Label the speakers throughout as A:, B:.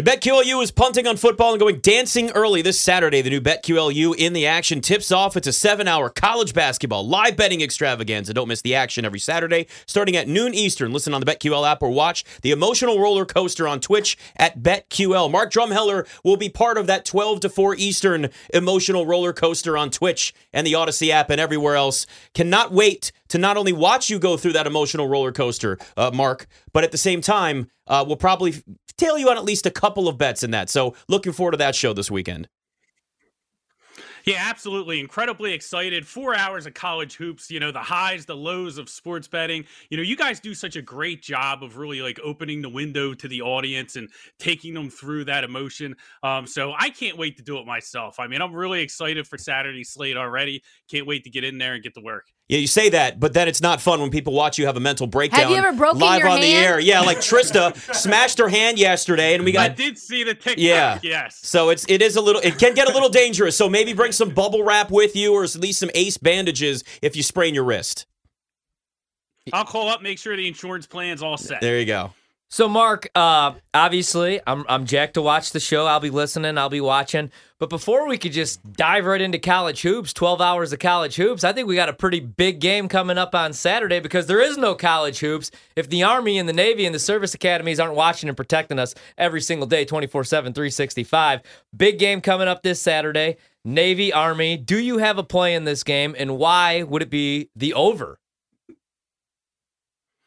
A: And BetQLU is punting on football and going dancing early this Saturday. The new BetQLU in the action tips off. It's a seven hour college basketball live betting extravaganza. Don't miss the action every Saturday starting at noon Eastern. Listen on the BetQL app or watch the emotional roller coaster on Twitch at BetQL. Mark Drumheller will be part of that 12 to 4 Eastern emotional roller coaster on Twitch and the Audacy app and everywhere else. Cannot wait to not only watch you go through that emotional roller coaster, uh, Mark, but at the same time, uh, we'll probably tail you on at least a couple of bets in that. So looking forward to that show this weekend.
B: Yeah, absolutely. Incredibly excited. Four hours of college hoops, you know, the highs, the lows of sports betting. You know, you guys do such a great job of really like opening the window to the audience and taking them through that emotion. Um, so I can't wait to do it myself. I mean, I'm really excited for Saturday slate already. Can't wait to get in there and get to work.
A: Yeah, you say that, but then it's not fun when people watch you have a mental breakdown.
C: Have you ever broken
A: live
C: your
A: on the air? Yeah, like Trista smashed her hand yesterday, and we got.
B: I did see the TikTok.
A: Yeah.
B: Yes.
A: So it's it is a little it can get a little dangerous. So maybe bring some bubble wrap with you or at least some ace bandages if you sprain your wrist.
B: I'll call up, make sure the insurance plan's all set.
A: There you go.
D: So, Mark, uh, obviously, I'm I'm jacked to watch the show. I'll be listening. I'll be watching. But before we could just dive right into college hoops, 12 hours of college hoops, I think we got a pretty big game coming up on Saturday because there is no college hoops if the Army and the Navy and the service academies aren't watching and protecting us every single day, 24 7, 365. Big game coming up this Saturday. Navy, Army. Do you have a play in this game, and why would it be the over?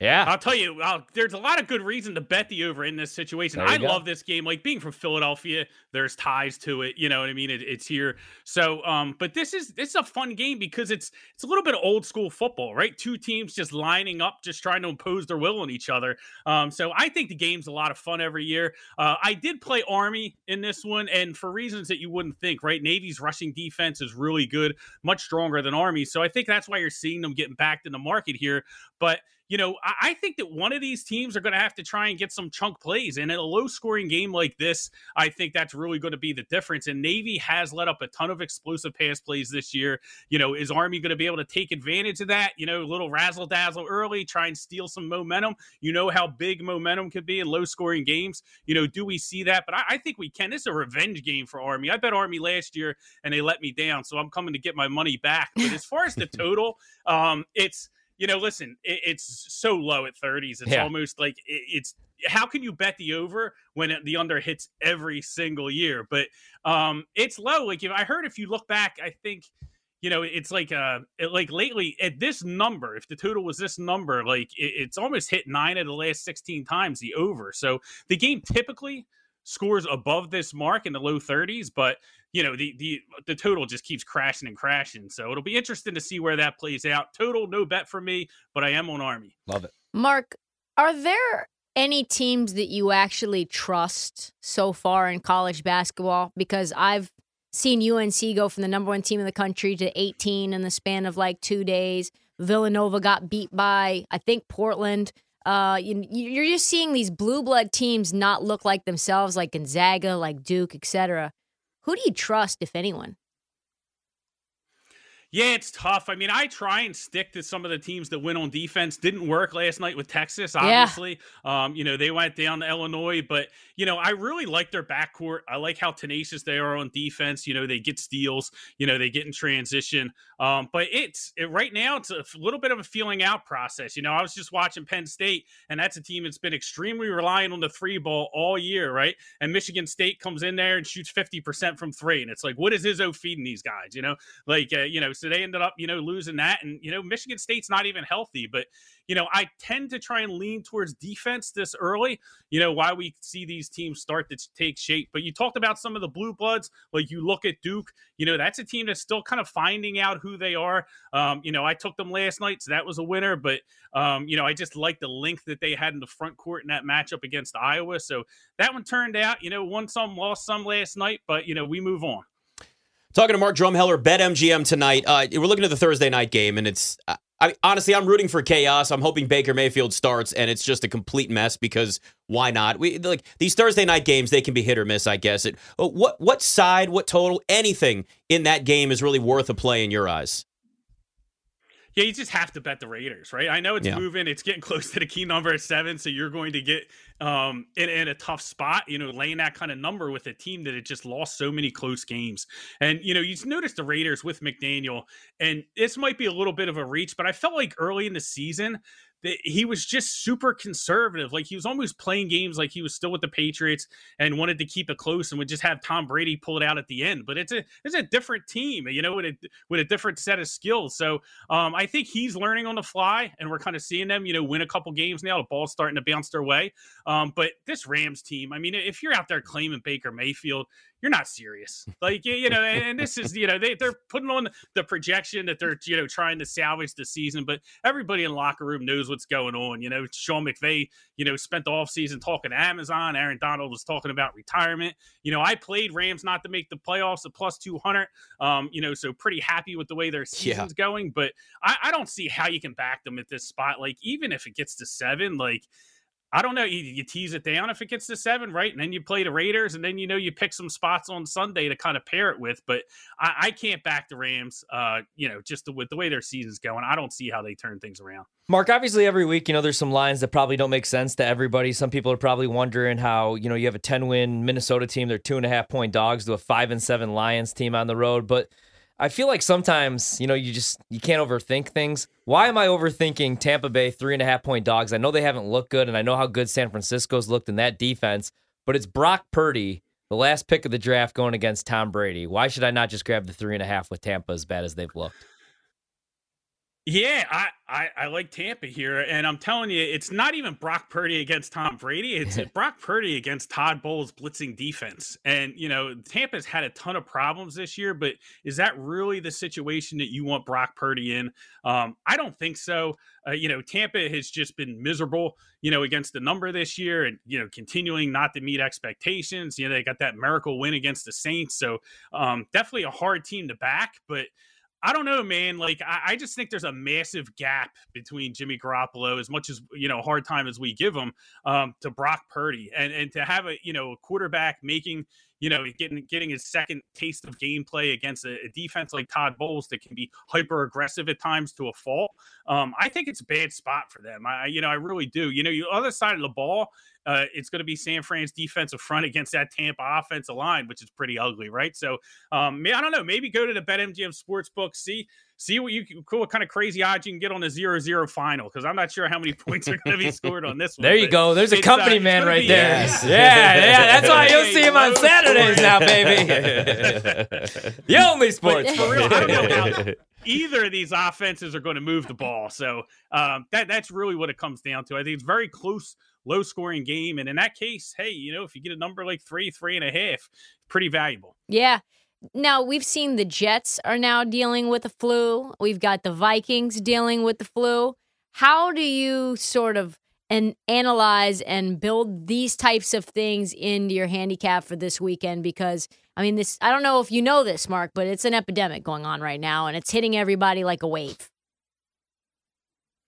D: Yeah.
B: I'll tell you, i there's a lot of good reason to bet the over in this situation. I
D: go.
B: love this game. Like being from Philadelphia, there's ties to it. You know what I mean? It, it's here. So, um, but this is this is a fun game because it's it's a little bit of old school football, right? Two teams just lining up, just trying to impose their will on each other. Um, so I think the game's a lot of fun every year. Uh, I did play Army in this one, and for reasons that you wouldn't think, right? Navy's rushing defense is really good, much stronger than Army. So I think that's why you're seeing them getting backed in the market here. But you know, I, I think that one of these teams are going to have to try and get some chunk plays. And in a low scoring game like this, I think that's really going to be the difference. And Navy has let up a ton of explosive pass plays this year. You know, is Army going to be able to take advantage of that? You know, a little razzle dazzle early, try and steal some momentum. You know how big momentum could be in low scoring games. You know, do we see that? But I, I think we can. This is a revenge game for Army. I bet Army last year and they let me down. So I'm coming to get my money back. But as far as the total, um, it's you know, listen, it, it's so low at 30s. It's
D: Yeah.
B: almost like it, it's how can you bet the over when it, the under hits every single year? But um, it's low. Like if I heard, if you look back, I think you know it's like uh it, like lately at this number. If the total was this number, like it, it's almost hit nine of the last 16 times the over. So the game typically scores above this mark in the low 30s, but you know the the the total just keeps crashing and crashing. So it'll be interesting to see where that plays out. Total no bet for me, but I am on Army.
D: Love it.
C: Mark, are there any teams that you actually trust so far in college basketball? Because I've seen UNC go from the number one team in the country to 18 in the span of like two days. Villanova got beat by, I think, Portland. Uh, you, you're just seeing these blue blood teams not look like themselves, like Gonzaga, like Duke, etc. Who do you trust, if anyone?
B: Yeah, it's tough. I mean, I try and stick to some of the teams that win on defense. Didn't work last night with Texas, obviously. Um, you know, they went down to Illinois, but you know, I really like their backcourt. I like how tenacious they are on defense. You know, they get steals, you know, they get in transition. Um, but it's it, right now it's a little bit of a feeling out process. You know, I was just watching Penn State, and that's a team that's been extremely reliant on the three ball all year, right? And Michigan State comes in there and shoots 50% from three. And it's like, what is Izzo feeding these guys? You know, like uh, you know, So they ended up, you know, losing that. And, you know, Michigan State's not even healthy. But, you know, I tend to try and lean towards defense this early, you know, why we see these teams start to take shape. But you talked about some of the blue bloods, like you look at Duke, you know, that's a team that's still kind of finding out who they are. Um, you know, I took them last night, so that was a winner. But, um, you know, I just like the length that they had in the front court in that matchup against Iowa. So that one turned out, you know, won some, lost some last night, but, you know, we move on.
A: Talking to Mark Drumheller, Bet MGM tonight. Uh, we're looking at the Thursday night game, and it's I, honestly, I'm rooting for chaos. I'm hoping Baker Mayfield starts, and it's just a complete mess because why not? We like these Thursday night games; they can be hit or miss, I guess. It, what what side, what total, anything in that game is really worth a play in your eyes?
B: Yeah, you just have to bet the Raiders, right? I know it's yeah. moving; it's getting close to the key number at seven, so you're going to get um, in, in a tough spot. You know, laying that kind of number with a team that had just lost so many close games, and you know, you notice the Raiders with McDaniel, and this might be a little bit of a reach, but I felt like early in the season that he was just super conservative. Like he was almost playing games like he was still with the Patriots and wanted to keep it close and would just have Tom Brady pull it out at the end. But it's a it's a different team, you know, with a with a different set of skills. So um, I think he's learning on the fly, and we're kind of seeing them, you know, win a couple games now. The ball's starting to bounce their way. Um, but this Rams team, I mean, if you're out there claiming Baker Mayfield, you're not serious. Like you know, and, this is you know they they're putting on the projection that they're you know trying to salvage the season, but everybody in the locker room knows what's going on. You know, Sean McVay, you know, spent the offseason talking to Amazon. Aaron Donald was talking about retirement. You know, I played Rams not to make the playoffs at plus two hundred. Um, you know, so pretty happy with the way their season's yeah. going, but I, I don't see how you can back them at this spot. Like even if it gets to seven, like I don't know. You, you, tease it down if it gets to seven, right? And then you play the Raiders, and then you know you pick some spots on Sunday to kind of pair it with. But I, I can't back the Rams. Uh, you know, just the, with the way their season's going, I don't see how they turn things around.
D: Mark, obviously, every week, you know, there's some lines that probably don't make sense to everybody. Some people are probably wondering how, you know, you have a 10 win Minnesota team, they're two and a half point dogs to a five and seven Lions team on the road, but I feel like sometimes, you know, you just you can't overthink things. Why am I overthinking Tampa Bay three and a half point dogs? I know they haven't looked good, and I know how good San Francisco's looked in that defense, but it's Brock Purdy, the last pick of the draft, going against Tom Brady. Why should I not just grab the three and a half with Tampa as bad as they've looked?
B: Yeah, I, I, I, like Tampa here, and I'm telling you, it's not even Brock Purdy against Tom Brady. It's Brock Purdy against Todd Bowles' blitzing defense. And you know, Tampa's had a ton of problems this year, but is that really the situation that you want Brock Purdy in? Um, I don't think so. Uh, you know, Tampa has just been miserable, you know, against the number this year, and you know, continuing not to meet expectations. You know, they got that miracle win against the Saints, so um, definitely a hard team to back, but. I don't know, man. Like, I, I, just think there's a massive gap between Jimmy Garoppolo, as much as you know, hard time as we give him, um, to Brock Purdy, and and to have a you know a quarterback making you know getting getting his second taste of gameplay against a, a defense like Todd Bowles that can be hyper aggressive at times to a fault. Um, I think it's a bad spot for them. I you know I really do. You know, the other side of the ball, uh, it's going to be San Fran's defensive front against that Tampa offensive line, which is pretty ugly, right? So, um, I don't know. Maybe go to the BetMGM Sportsbook, see see what you what kind of crazy odds you can get on the zero zero final because I'm not sure how many points are going to be scored on this one.
D: There you go. There's a company uh, man right there. Yes. Yeah, yeah. That's why you'll see him on Saturdays now, baby. the only sports
B: for real. I don't know how either of these offenses are going to move the ball. So um, that that's really what it comes down to. I think it's very close low scoring game. And in that case, hey, you know, if you get a number like three, three and a half, pretty valuable.
C: Yeah. Now, we've seen the Jets are now dealing with the flu. We've got the Vikings dealing with the flu. How do you sort of and analyze and build these types of things into your handicap for this weekend because I mean this I don't know if you know this Mark but it's an epidemic going on right now and it's hitting everybody like a wave.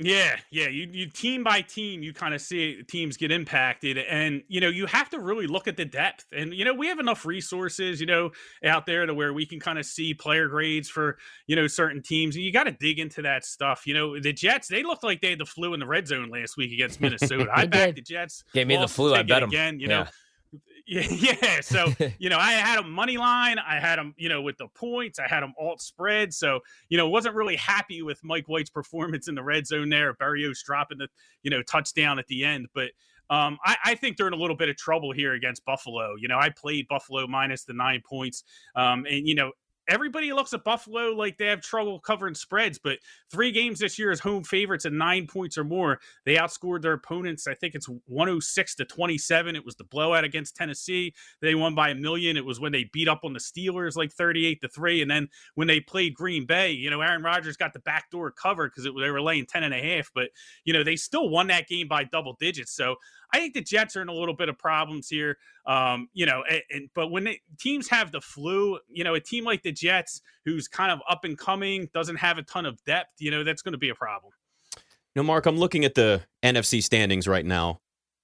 B: Yeah, yeah. You you team by team, you kind of see teams get impacted, and you know you have to really look at the depth. And you know we have enough resources, you know, out there to where we can kind of see player grades for you know certain teams. And you got to dig into that stuff. You know, the Jets they looked like they had the flu in the red zone last week against Minnesota. I backed the Jets.
D: Gave me the flu. I bet them
B: again. You know yeah, yeah. So you know, I had them money line. I had them, you know, with the points. I had them alt spread. So you know, wasn't really happy with Mike White's performance in the red zone there. Berrios dropping the you know touchdown at the end, but um, I, I, think they're in a little bit of trouble here against Buffalo. You know, I played Buffalo minus the nine points, um, and you know, everybody looks at Buffalo like they have trouble covering spreads, but three games this year as home favorites at nine points or more. They outscored their opponents. I think it's 106 to 27. It was the blowout against Tennessee. They won by a million. It was when they beat up on the Steelers like 38 to 3. And then when they played Green Bay, you know, Aaron Rodgers got the backdoor cover because they were laying 10 and a half, but you know, they still won that game by double digits. So I think the Jets are in a little bit of problems here. Um, you know, and, and but when they, teams have the flu, you know, a team like the Jets, who's kind of up and coming, doesn't have a ton of depth, you know, that's going to be a problem.
A: No, Mark, I'm looking at the NFC standings right now,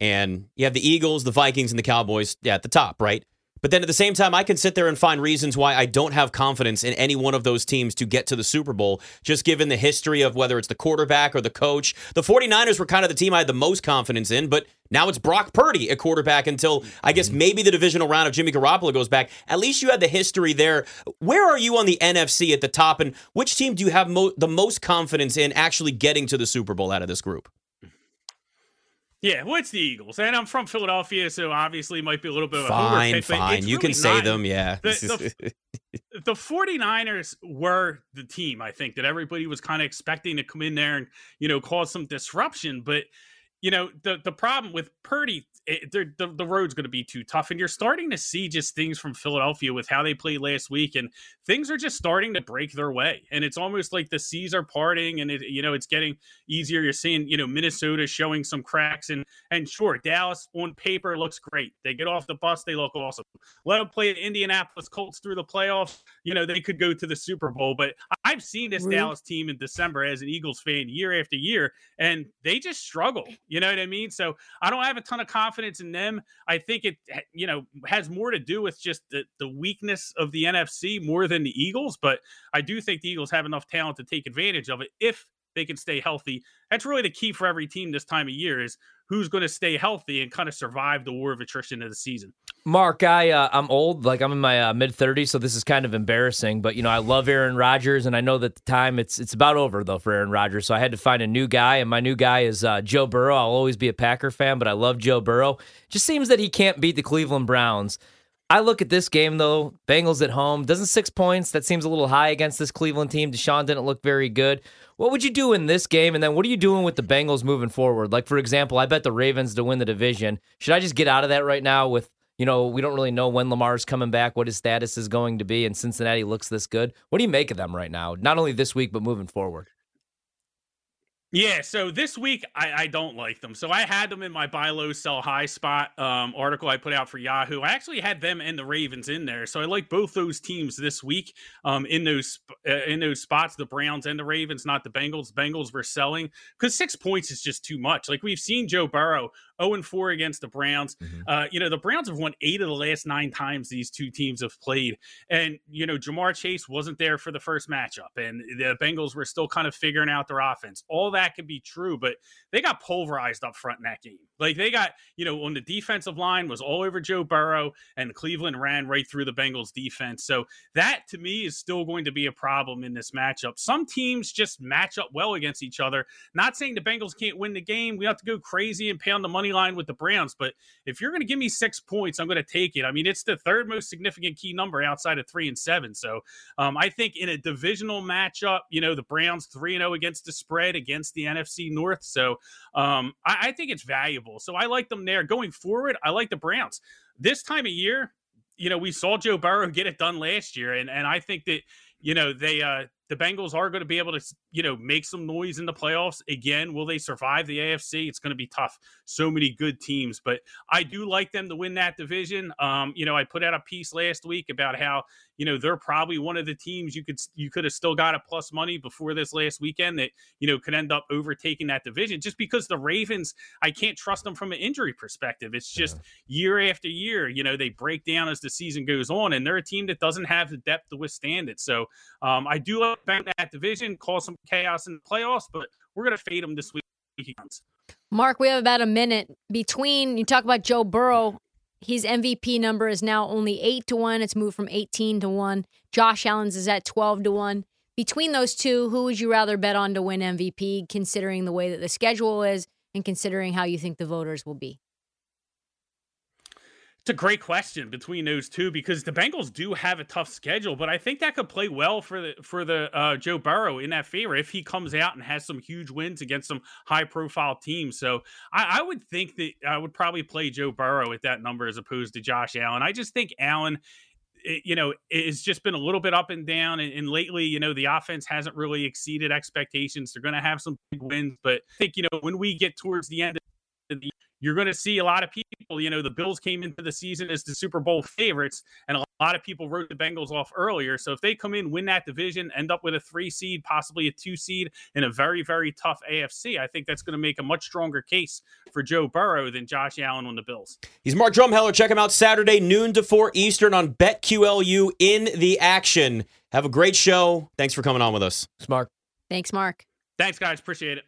A: and you have the Eagles, the Vikings, and the Cowboys yeah, at the top, right? But then at the same time, I can sit there and find reasons why I don't have confidence in any one of those teams to get to the Super Bowl, just given the history of whether it's the quarterback or the coach. The 49ers were kind of the team I had the most confidence in, but now it's Brock Purdy at quarterback until I guess mm-hmm. maybe the divisional round of Jimmy Garoppolo goes back. At least you had the history there. Where are you on the NFC at the top, and which team do you have mo- the most confidence in actually getting to the Super Bowl out of this group?
B: Yeah, well, it's the Eagles, and I'm from Philadelphia, so obviously might be a little bit of
A: fine,
B: a
A: fine. You really can say them, yeah.
B: The, the, the 49ers were the team, I think, that everybody was kind of expecting to come in there and you know cause some disruption, but you know the the problem with Purdy it, the, the road's going to be too tough. And you're starting to see just things from Philadelphia with how they played last week, and things are just starting to break their way. And it's almost like the seas are parting, and it, you know it's getting easier. You're seeing you know Minnesota showing some cracks, and and sure Dallas on paper looks great. They get off the bus, they look awesome. Let them play Indianapolis Colts through the playoffs. You know they could go to the Super Bowl, but I've seen this really? Dallas team in December as an Eagles fan year after year, and they just struggle. You know what I mean? So I don't have a ton of confidence confidence in them. I think it you know has more to do with just the, the weakness of the NFC more than the Eagles, but I do think the Eagles have enough talent to take advantage of it if they can stay healthy. That's really the key for every team this time of year is who's going to stay healthy and kind of survive the war of attrition of the season.
D: Mark, I uh, I'm old, like I'm in my uh, mid 30s, so this is kind of embarrassing. But you know, I love Aaron Rodgers, and I know that the time it's it's about over though for Aaron Rodgers. So I had to find a new guy, and my new guy is uh, Joe Burrow. I'll always be a Packer fan, but I love Joe Burrow. Just seems that he can't beat the Cleveland Browns. I look at this game though, Bengals at home. Doesn't six points? That seems a little high against this Cleveland team. Deshaun didn't look very good. What would you do in this game? And then what are you doing with the Bengals moving forward? Like, for example, I bet the Ravens to win the division. Should I just get out of that right now with, you know, we don't really know when Lamar's coming back, what his status is going to be, and Cincinnati looks this good? What do you make of them right now? Not only this week, but moving forward?
B: Yeah, so this week I, I, don't like them. So I had them in my buy low, sell high spot um, article I put out for Yahoo. I actually had them and the Ravens in there, so I like both those teams this week um, in those uh, in those spots. The Browns and the Ravens, not the Bengals. Bengals were selling because six points is just too much. Like we've seen Joe Burrow 0 and 4 against the Browns. Mm-hmm. Uh, you know, the Browns have won eight of the last nine times these two teams have played. And, you know, Ja'Marr Chase wasn't there for the first matchup, and the Bengals were still kind of figuring out their offense. All that could be true, but they got pulverized up front in that game. Like they got, you know, on the defensive line was all over Joe Burrow, and Cleveland ran right through the Bengals defense. So that to me is still going to be a problem in this matchup. Some teams just match up well against each other. Not saying the Bengals can't win the game. We have to go crazy and pay on the money money line with the Browns. But if you're going to give me six points, I'm going to take it. I mean, it's the third most significant key number outside of three and seven. So um, I think in a divisional matchup, you know, the Browns 3 0 against the spread against the NFC North. So um, I, I think it's valuable. So I like them there. Going forward, I like the Browns. This time of year, you know, we saw Joe Burrow get it done last year, and and I think that you know they uh the Bengals are going to be able to, you know, make some noise in the playoffs. Again, will they survive the AFC? It's going to be tough. So many good teams, but I do like them to win that division. Um, you know, I put out a piece last week about how, you know, they're probably one of the teams you could you could have still got a plus money before this last weekend that, you know, could end up overtaking that division just because the Ravens, I can't trust them from an injury perspective. It's just yeah. year after year, you know, they break down as the season goes on and they're a team that doesn't have the depth to withstand it. So um, I do like back that division, cause some chaos in the playoffs, but we're going to fade them this week.
C: Mark, we have about a minute between you talk about Joe Burrow. His MVP number is now only eight to one. It's moved from 18 to one. Josh Allen's is at 12 to one. Between those two, who would you rather bet on to win MVP, considering the way that the schedule is and considering how you think the voters will be?
B: It's a great question between those two because the Bengals do have a tough schedule, but I think that could play well for the for the uh, Joe Burrow in that favor if he comes out and has some huge wins against some high profile teams. So I, I would think that I would probably play Joe Burrow at that number as opposed to Josh Allen. I just think Allen it, you know, it's just been a little bit up and down. And, and, lately, you know, the offense hasn't really exceeded expectations. They're going to have some big wins, but I think, you know, when we get towards the end of the you're going to see a lot of people. You know, the Bills came into the season as the Super Bowl favorites, and a lot of people wrote the Bengals off earlier. So if they come in, win that division, end up with a three seed, possibly a two seed in a very, very tough AFC, I think that's going to make a much stronger case for Joe Burrow than Josh Allen on the Bills.
A: He's Mark Drumheller. Check him out Saturday, noon to 4 Eastern on BetQLU in the action. Have a great show. Thanks for coming on with us.
D: Mark.
C: Thanks, Mark.
B: Thanks, guys. Appreciate it.